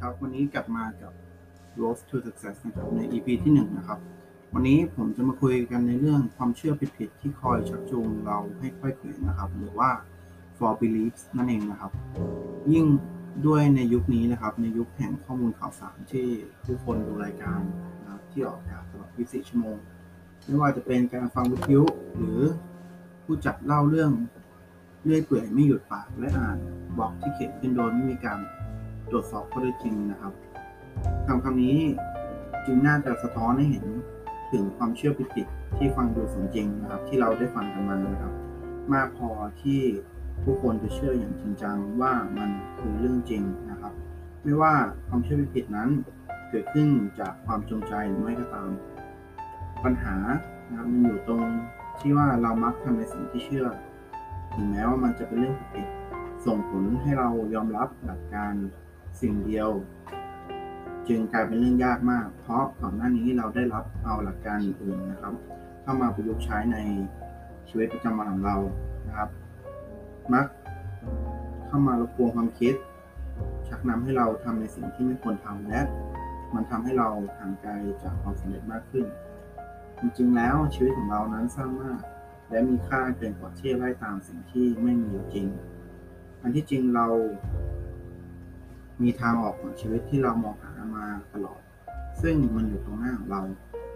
ครับ วันนี้กลับมากับ Road to Success นะครับใน EP ที่1นะครับ วันนี้ผมจะมาคุยกันในเรื่องความเชื่อผิดๆที่คอยชักจูงเราให้ค่อยเขวนะครับ หรือว่า for beliefs นั่นเองนะครับ ยิ่งด้วยในยุคนี้นะครับ ในยุคแห่งข้อมูลข่าวสารที่ผู้คนดูรายการนะครับที่ออกอากาศตลอด 24 ชั่วโมง ไม่ว่าจะเป็นการฟังวิทยุหรือผู้จัดเล่าเรื่องเรื่อยเปื่อยไม่หยุดปากและอ่านบล็อกที่เขียนขึ้นโดยไม่มีการ ตรวจสอบข้อเท็จจริงนะครับคำคำนี้จึงน่าจะสะท้อนให้เห็นถึงความเชื่อผิดๆที่ฟังดูสมจริงนะครับ ที่เราได้ฟังกันมานะครับ มากพอที่ผู้คนจะเชื่ออย่างจริงจังว่ามันคือเรื่องจริงนะครับ ไม่ว่าความเชื่อผิดๆนั้น เกิดขึ้นจากความจงใจหรือไม่ก็ตาม ปัญหานะครับมันอยู่ตรงที่ว่าเรามักทำในสิ่งที่เชื่อ ถึงแม้ว่ามันจะเป็นเรื่องผิดส่งผลให้เรายอมรับหลักการ สิ่งเดียว จึงกลายเป็นเรื่องยากมาก เพราะก่อนหน้านี้เราได้รับเอาหลักการอื่นนะครับ เข้ามาประยุกต์ใช้ในชีวิตประจำวันของเรานะครับ มักเข้ามารบกวนความคิด ชักนำให้เราทำในสิ่งที่ไม่ควรทำและมันทำให้เราห่างไกลจากความสำเร็จมากขึ้น จริงๆแล้วชีวิตของเรานั้นสั้นมาก และมีค่าเกินกว่าที่จะไล่ตามสิ่งที่ไม่มีอยู่จริง อันที่จริงเรา มีทางออกของชีวิตที่เรามองหามาตลอด ซึ่งมันอยู่ตรงหน้าของเรา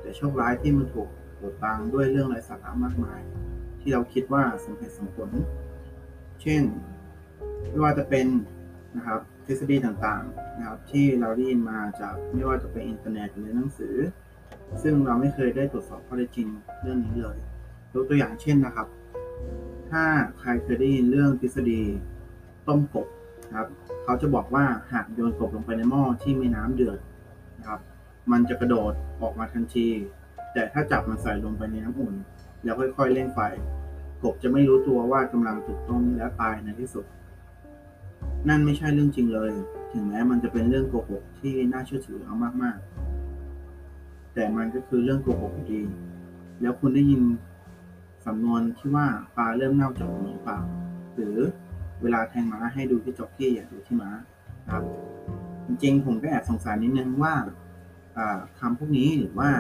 แต่โชคร้ายที่มันถูกบดบังด้วยเรื่องไร้สาระมากมาย ที่เราคิดว่าสมเหตุสมผล เช่น ไม่ว่าจะเป็นนะครับทฤษฎีต่างๆนะครับที่เราได้ยินมาจากไม่ว่าจะเป็นอินเทอร์เน็ตหรือหนังสือ ซึ่งเราไม่เคยได้ตรวจสอบข้อเท็จจริงเรื่องนี้เลยยกตัวอย่างเช่นนะครับ ถ้าใครเคยได้ยินเรื่องทฤษฎีต้มกบนะครับ เขาจะบอกว่าหากโยนกบลงไปในหม้อที่มีน้ำเดือดนะครับ มันจะกระโดดออกมาทันที แต่ถ้าจับมันใส่ลงไปในน้ำอุ่น แล้วค่อยๆเร่งไฟ กบจะไม่รู้ตัวว่ากำลังถูกต้มและตายในที่สุด นั่นไม่ใช่เรื่องจริงเลย ถึงแม้มันจะเป็นเรื่องโกหกที่น่าเชื่อถือเอามากๆ แต่มันก็คือเรื่องโกหกอยู่ดี แล้วคุณได้ยินสำนวนที่ว่าปลาเริ่มเน่าจากหัวหรือเปล่าหรือ เวลาแทงม้าให้ดูที่จอกที่อย่าดูที่ม้าครับ จริงๆผมก็แอบสงสัยนิดนึงว่าคำพวกนี้หรือว่า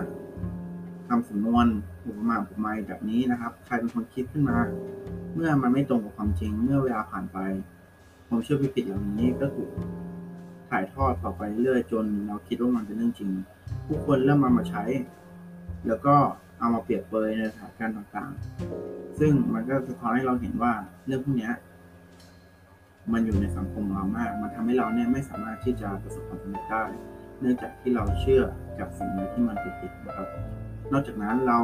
คำสำนวนอุปมาอุปไมยแบบนี้นะครับ ใครเป็นคนคิดขึ้นมา เมื่อมันไม่ตรงกับความจริง เมื่อเวลาผ่านไปความเชื่อผิดๆเหล่านี้ก็ถูกถ่ายทอดต่อไปเรื่อยจนเราคิดว่ามันเป็นเรื่องจริง ผู้คนเริ่มมามาใช้ แล้วก็เอามาเปรียบเปรยในสถานการณ์ต่างๆ ซึ่งมันก็สะท้อนให้เราเห็นว่าเรื่องพวกนี้ มันอยู่ในสังคมเรามาก มันทำให้เราเนี่ยไม่สามารถที่จะประสบความสำเร็จได้ เนื่องจากที่เราเชื่อกับสิ่งนี้ที่มันผิดๆนะครับ นอกจากนั้นเรา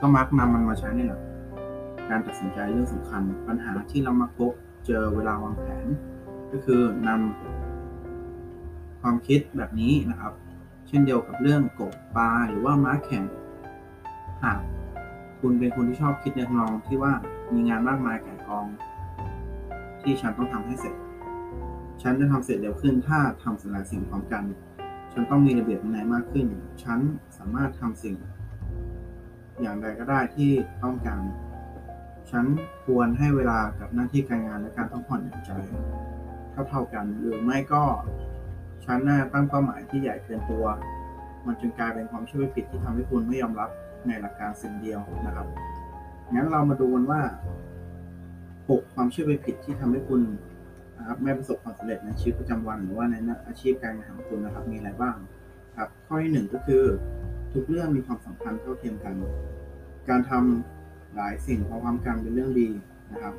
ก็มักนำมันมาใช้ในหลักการตัดสินใจเรื่องสำคัญ ปัญหาที่เรามักพบเจอเวลาวางแผน ก็คือนำความคิดแบบนี้นะครับ เช่นเดียวกับเรื่องกบปลาหรือว่าม้าแข่งหากคุณเป็นคนที่ชอบคิดในทำนองที่ว่ามีงานมากมายแก่กอง ที่ฉันต้องทำให้เสร็จ ฉันจะทำเสร็จเร็วขึ้นถ้าทำหลายสิ่งพร้อมกัน ฉันต้องมีระเบียบวินัยมากขึ้น ฉันสามารถทำสิ่ง อย่างใดก็ได้ที่ต้องการ ฉันควรให้เวลากับหน้าที่การงานและการพักผ่อนอย่างใจเท่าเท่ากันหรือไม่ก็ฉันน่าตั้งเป้าหมายที่ใหญ่เกินตัว มันจึงกลายเป็นความเชื่อผิดที่ทำให้คุณไม่ยอมรับในหลักการสิ่งเดียวนะครับงั้นเรามาดูกันว่า 6ความเชื่อไปผิดที่ทำให้คุณนะครับไม่ประสบความสำเร็จในชีวิตประจำวันหรือว่าในอาชีพการงานของคุณนะครับ มีอะไรบ้างครับ ข้อที่หนึ่งก็คือทุกเรื่องมีความสำคัญเท่าเทียมกัน การทำหลายสิ่งพร้อมกันเป็นเรื่องดีนะครับ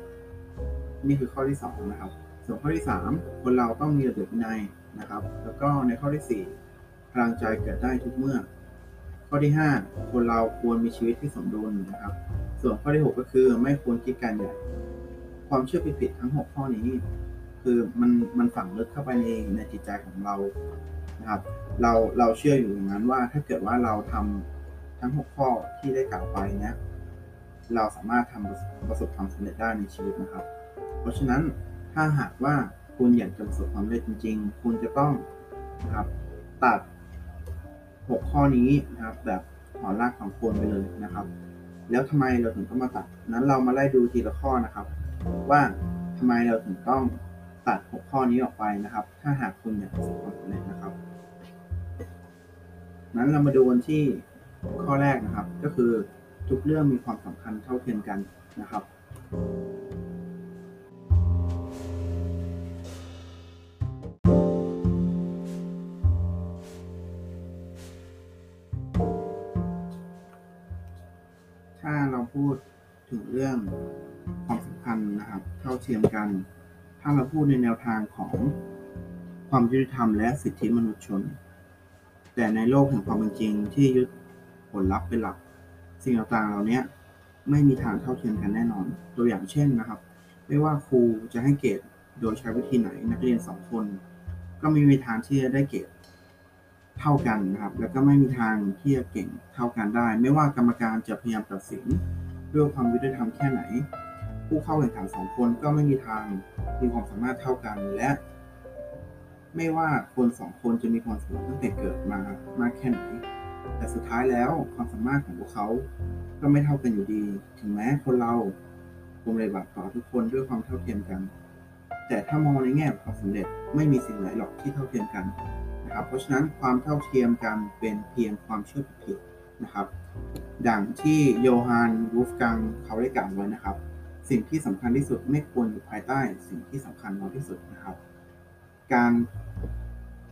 นี่คือข้อที่สองนะครับ ส่วนข้อที่สามคนเราต้องมีระเบียบวินัยนะครับ แล้วก็ในข้อที่สี่พลังใจเกิดได้ทุกเมื่อ ข้อที่5คนเราควรมีชีวิตที่สมดุลนะครับ ส่วนข้อที่6ก็คือไม่ควรคิดการใหญ่ ความเชื่อผิดๆทั้ง6ข้อนี้ คือมันมันฝังลึกเข้าไปในในจิตใจของเรานะครับ เราเราเชื่ออยู่อย่างนั้นว่าถ้าเกิดว่าเราทำทั้ง6ข้อที่ได้กล่าวไปเนี้ยเราสามารถทำประสบความสำเร็จได้ในชีวิตนะครับ เพราะฉะนั้นถ้าหากว่าคุณอยากจะประสบความสำเร็จจริง ๆ คุณจะต้องนะครับตัด 6 ข้อนี้นะครับ แบบถอนรากของโคนไปเลยนะครับ แล้วทำไมเราถึงต้องมาตัด นั้นเรามาไล่ดูทีละข้อนะครับ ว่าทำไมเราถึงต้องตัด6ข้อนี้ออกไปนะครับ ถ้าหากคุณอยากประสบความสำเร็จนะครับ นั้นเรามาดูกันที่ข้อแรกนะครับ ก็คือทุกเรื่องมีความสำคัญเท่าเทียมกันนะครับ ถ้าเราพูดถึงเรื่องความ สำคัญนะครับ เท่าเทียมกัน ถ้าเราพูดในแนวทางของความยุติธรรมและสิทธิมนุษยชน แต่ในโลกแห่งความเป็นจริงที่ยึดผลลัพธ์เป็นหลัก สิ่งต่างๆเหล่านี้ไม่มีทางเท่าเทียมกันแน่นอน ตัวอย่างเช่นนะครับ ไม่ว่าครูจะให้เกรดโดยใช้วิธีไหนนักเรียนสองคน ก็ไม่มีทางที่จะได้เกรดเท่ากันนะครับ แล้วก็ไม่มีทางที่จะเก่งเท่ากันได้ ไม่ว่ากรรมการจะพยายามตัดสินด้วยความยุติธรรมแค่ไหน ผู้เข้าแข่งขันสองคนก็ไม่มีทางมีความสามารถเท่ากันและ ไม่ว่าคนสองคนจะมีความสามารถตั้งแต่เกิดมามากแค่ไหน แต่สุดท้ายแล้วความสามารถของพวกเขา ก็ไม่เท่ากันอยู่ดี ถึงแม้คนเราคงปฏิบัตต่อทุกคนด้วยความเท่าเทียมกัน แต่ถ้ามองในแง่ความสำเร็จไม่มีสิ่งไหนหรอกที่เท่าเทียมกันนะครับ เพราะฉะนั้นความเท่าเทียมกันเป็นเพียงความเชื่อผิดนะครับ ดังที่โยฮันวูฟกังเขาได้กล่าวไว้นะครับ สิ่งที่สำคัญที่สุดไม่ควรอยู่ภายใต้ สิ่งที่สำคัญน้อยที่สุดนะครับ การ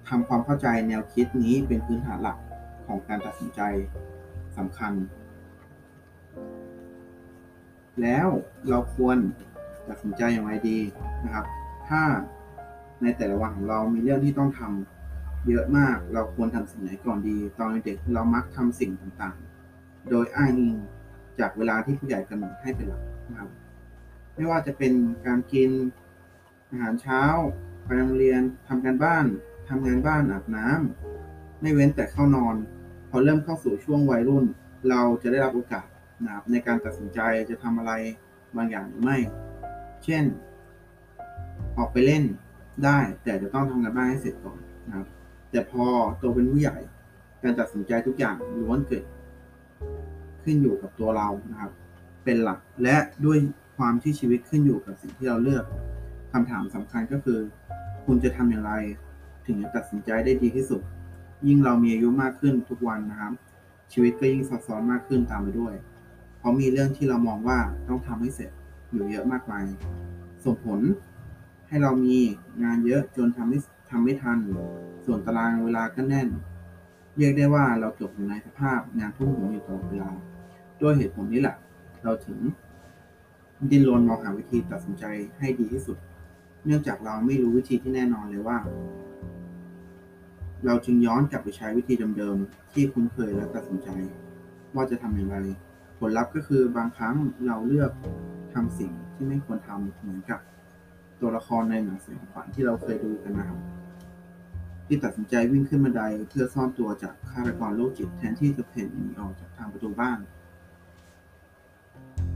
ทำความเข้าใจแนวคิดนี้เป็นพื้นฐานหลักของการตัดสินใจสำคัญ แล้วเราควรตัดสินใจอย่างไรดีนะครับ ถ้าในแต่ละวันของเรามีเรื่องที่ต้องทำเยอะมาก เราควรทำสิ่งไหนก่อนดี ตอนเด็กเรามักทำสิ่งต่างๆ โดยอ้างอิงจากเวลาที่ผู้ใหญ่กำหนดให้เป็นหลักนะครับ ไม่ว่าจะเป็นการกิน อาหารเช้า ไปโรงเรียนทำการบ้านทำงานบ้านอาบน้ำไม่เว้นแต่เข้านอน พอเริ่มเข้าสู่ช่วงวัยรุ่น เราจะได้รับโอกาสนะครับในการตัดสินใจจะทำอะไรบางอย่างหรือไม่ เช่น ออกไปเล่นได้ แต่จะต้องทำงานบ้านให้เสร็จก่อนนะครับ แต่พอโตเป็นผู้ใหญ่ การตัดสินใจทุกอย่างล้วนเกิด ขึ้นอยู่กับตัวเรานะครับ เป็นหลักและด้วย ความที่ชีวิตขึ้นอยู่กับสิ่งที่เราเลือกคำถามสำคัญก็คือ คุณจะทำอย่างไร ถึงจะตัดสินใจได้ดีที่สุด ยิ่งเรามีอายุมากขึ้นทุกวันนะครับ ชีวิตก็ยิ่งซับซ้อนมากขึ้นตามไปด้วย เพราะมีเรื่องที่เรามองว่าต้องทำให้เสร็จอยู่เยอะมากมาย ส่งผลให้เรามีงานเยอะจนทำไม่ทำไม่ทัน ส่วนตารางเวลาก็แน่น เรียกได้ว่าเราจบอยู่ในสภาพงานทุ่มหัวอยู่ตลอดเวลา ด้วยเหตุผลนี้แหละ เราถึง ดิ้นรนมองหาวิธีตัดสินใจให้ดีที่สุด เนื่องจากเราไม่รู้วิธีที่แน่นอนเลยว่า เราจึงย้อนกลับไปใช้วิธีเดิมๆที่คุ้นเคยและตัดสินใจ ว่าจะทำอย่างไร ผลลัพธ์ก็คือบางครั้งเราเลือกทำสิ่งที่ไม่ควรทำเหมือนกับ ตัวละครในหนังสือขวัญที่เราเคยดูกันนะครับที่ตัดสินใจวิ่งขึ้นบันไดเพื่อซ่อนตัวจากฆาตกรโรคจิตแทนที่จะเพ่นหนีออกจากทางประตูบ้าน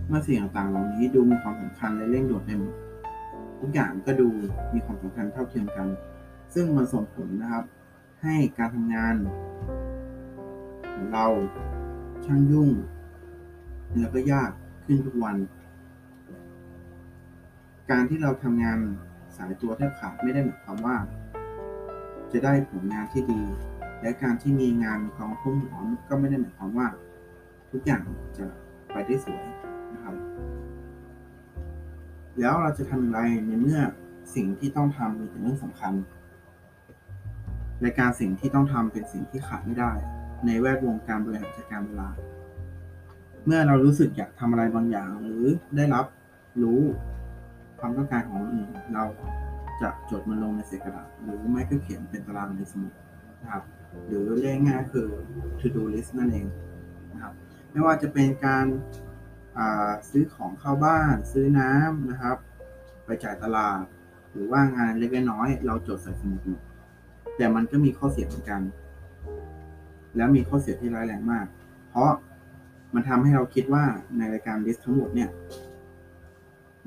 เมื่อสิ่งต่างๆเหล่านี้ดูมีความสำคัญและเร่งด่วนไปหมดทุกอย่างก็ดูมีความสำคัญเท่าเทียมกัน ซึ่งมันส่งผลนะครับ ให้การทำงานของเราช่างยุ่ง แล้วก็ยากขึ้นทุกวัน การที่เราทำงานสายตัวแทบขาดไม่ได้หมายความว่า จะได้ผลงานที่ดี และการที่มีงานกองทุ่มหัวก็ไม่ได้หมายความว่า ทุกอย่างจะไปได้สวย แล้วเราจะทำอย่างไรในเมื่อสิ่งที่ต้องทำมีแต่เรื่องสำคัญรายการสิ่งที่ต้องทำเป็นสิ่งที่ขาดไม่ได้ ในแวดวงการบริหารจัดการเวลา เมื่อเรารู้สึกอยากทำอะไรบางอย่าง หรือได้รับรู้ความต้องการของอื่น เราจะจดมันลงในเศษกระดาษหรือไม่ก็เขียนเป็นตารางในสมุดนะครับ หรือเรียกง่ายคือ to do list นั่นเองนะครับ ไม่ว่าจะเป็นการ ซื้อของเข้าบ้านซื้อน้ำนะครับ ไปจ่ายตลาด หรือว่างานเล็กน้อยเราจดใส่สมุดหมดแต่มันก็มีข้อเสียเหมือนกัน แล้วมีข้อเสียที่ร้ายแรงมาก เพราะมันทำให้เราคิดว่าในรายการลิสต์ทั้งหมดเนี่ย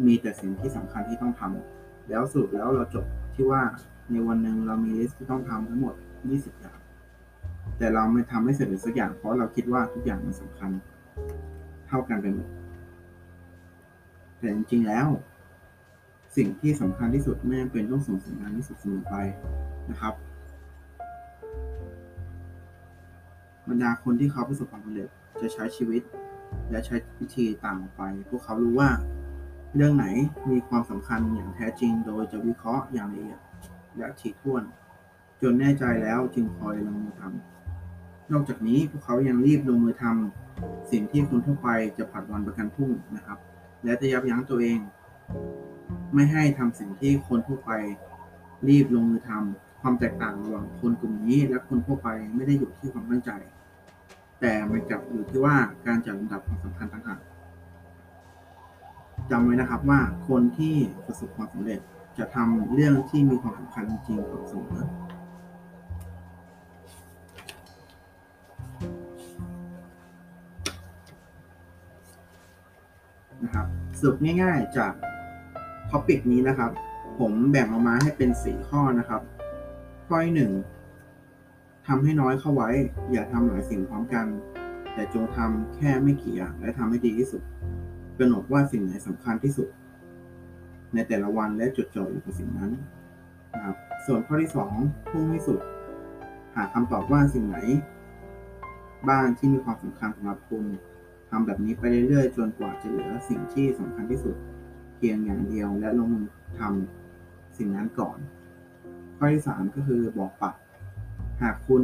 มีแต่สิ่งที่สำคัญที่ต้องทำแล้วสรุปแล้วเราจบที่ว่าในวันหนึ่งเรามีลิสต์ที่ต้องทำทั้งหมด 20 อย่าง แต่เราไม่ทำให้เสร็จสักอย่าง เพราะเราคิดว่าทุกอย่างมันสำคัญ เท่ากันไปหมด แต่จริงๆแล้ว สิ่งที่สำคัญที่สุดไม่จำเป็นต้องส่งสัญญาณที่สุดเสมอไปนะครับบรรดาคนที่เขาประสบความสำเร็จจะใช้ชีวิต และใช้วิธีต่างออกไป พวกเขารู้ว่า เรื่องไหนมีความสำคัญอย่างแท้จริง โดยจะวิเคราะห์อย่างละเอียดและถี่ถ้วน จนแน่ใจแล้วจึงคอยลงมือทำนอกจากนี้พวกเขายังรีบลงมือทำสิ่งที่คนทั่วไปจะผัดวันประกันพรุ่งนะครับ และจะยับยั้งตัวเอง ไม่ให้ทำสิ่งที่คนทั่วไปรีบลงมือทำความแตกต่างระหว่างคนกลุ่มนี้ และคนทั่วไปไม่ได้อยู่ที่ความตั้งใจ แต่มันกลับอยู่ที่ว่าการจัดลำดับความสำคัญต่างหากจำไว้นะครับว่าคนที่ประสบความสำเร็จจะทำเรื่องที่มีความสำคัญจริงๆก่อนเสมอ นะครับสรุปง่ายๆจากท็อปิกนี้นะครับ ผมแบ่งออกมาให้เป็น 4 ข้อนะครับ ข้อที่หนึ่งทำให้น้อยเข้าไว้ อย่าทำหลายสิ่งพร้อมกัน แต่จงทำแค่ไม่กี่อย่างและทำให้ดีที่สุดกำหนดว่าสิ่งไหนสำคัญที่สุด ในแต่ละวันและจดจ่ออยู่กับสิ่งนั้นนะครับส่วนข้อที่2พุ่งให้สุด หาคำตอบว่าสิ่งไหน บ้างที่มีความสำคัญสำหรับคุณ ทำแบบนี้ไปเรื่อยๆ จนกว่าจะเหลือสิ่งที่สำคัญที่สุด เพียงอย่างเดียวและลงมือทำสิ่งนั้นก่อน ข้อที่ 3 ก็คือบอกปักหากคุณ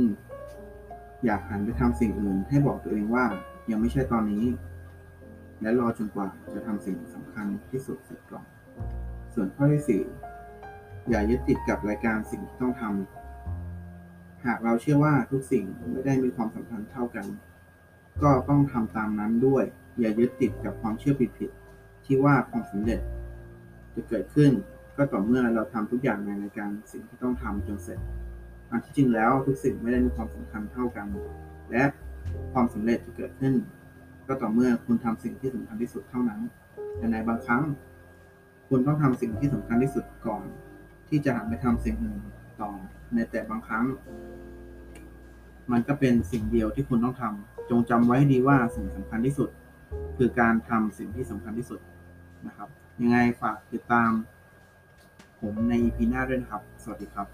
อยากหันไปทำสิ่งอื่น ให้บอกตัวเองว่ายังไม่ใช่ตอนนี้ และรอจนกว่าจะทำสิ่งสำคัญที่สุดเสร็จก่อน ส่วนข้อที่ 4 อย่ายึดติดกับรายการสิ่งที่ต้องทำหากเราเชื่อว่าทุกสิ่งไม่ได้มีความสำคัญเท่ากัน ก็ต้องทำตามนั้นด้วย อย่ายึดติดกับความเชื่อผิดๆที่ว่าความสำเร็จ จะเกิดขึ้นก็ต่อเมื่อเราทำทุกอย่างในรายการสิ่งที่ต้องทำจนเสร็จอันที่จริงแล้วทุกสิ่งไม่ได้มีความสำคัญเท่ากัน และความสำเร็จจะเกิดขึ้น ก็ต่อเมื่อคุณทำสิ่งที่สำคัญที่สุดเท่านั้นแต่ในบางครั้ง คุณต้องทำสิ่งที่สำคัญที่สุดก่อน ที่จะหันไปทำสิ่งอื่นต่อในแต่บางครั้ง มันก็เป็นสิ่งเดียวที่คุณต้องทำจงจำไว้ดีว่าสิ่งสำคัญที่สุด คือการทำสิ่งที่สำคัญที่สุดนะครับ ยังไงฝากติดตาม ผมใน EP หน้าด้วยนะครับ สวัสดีครับ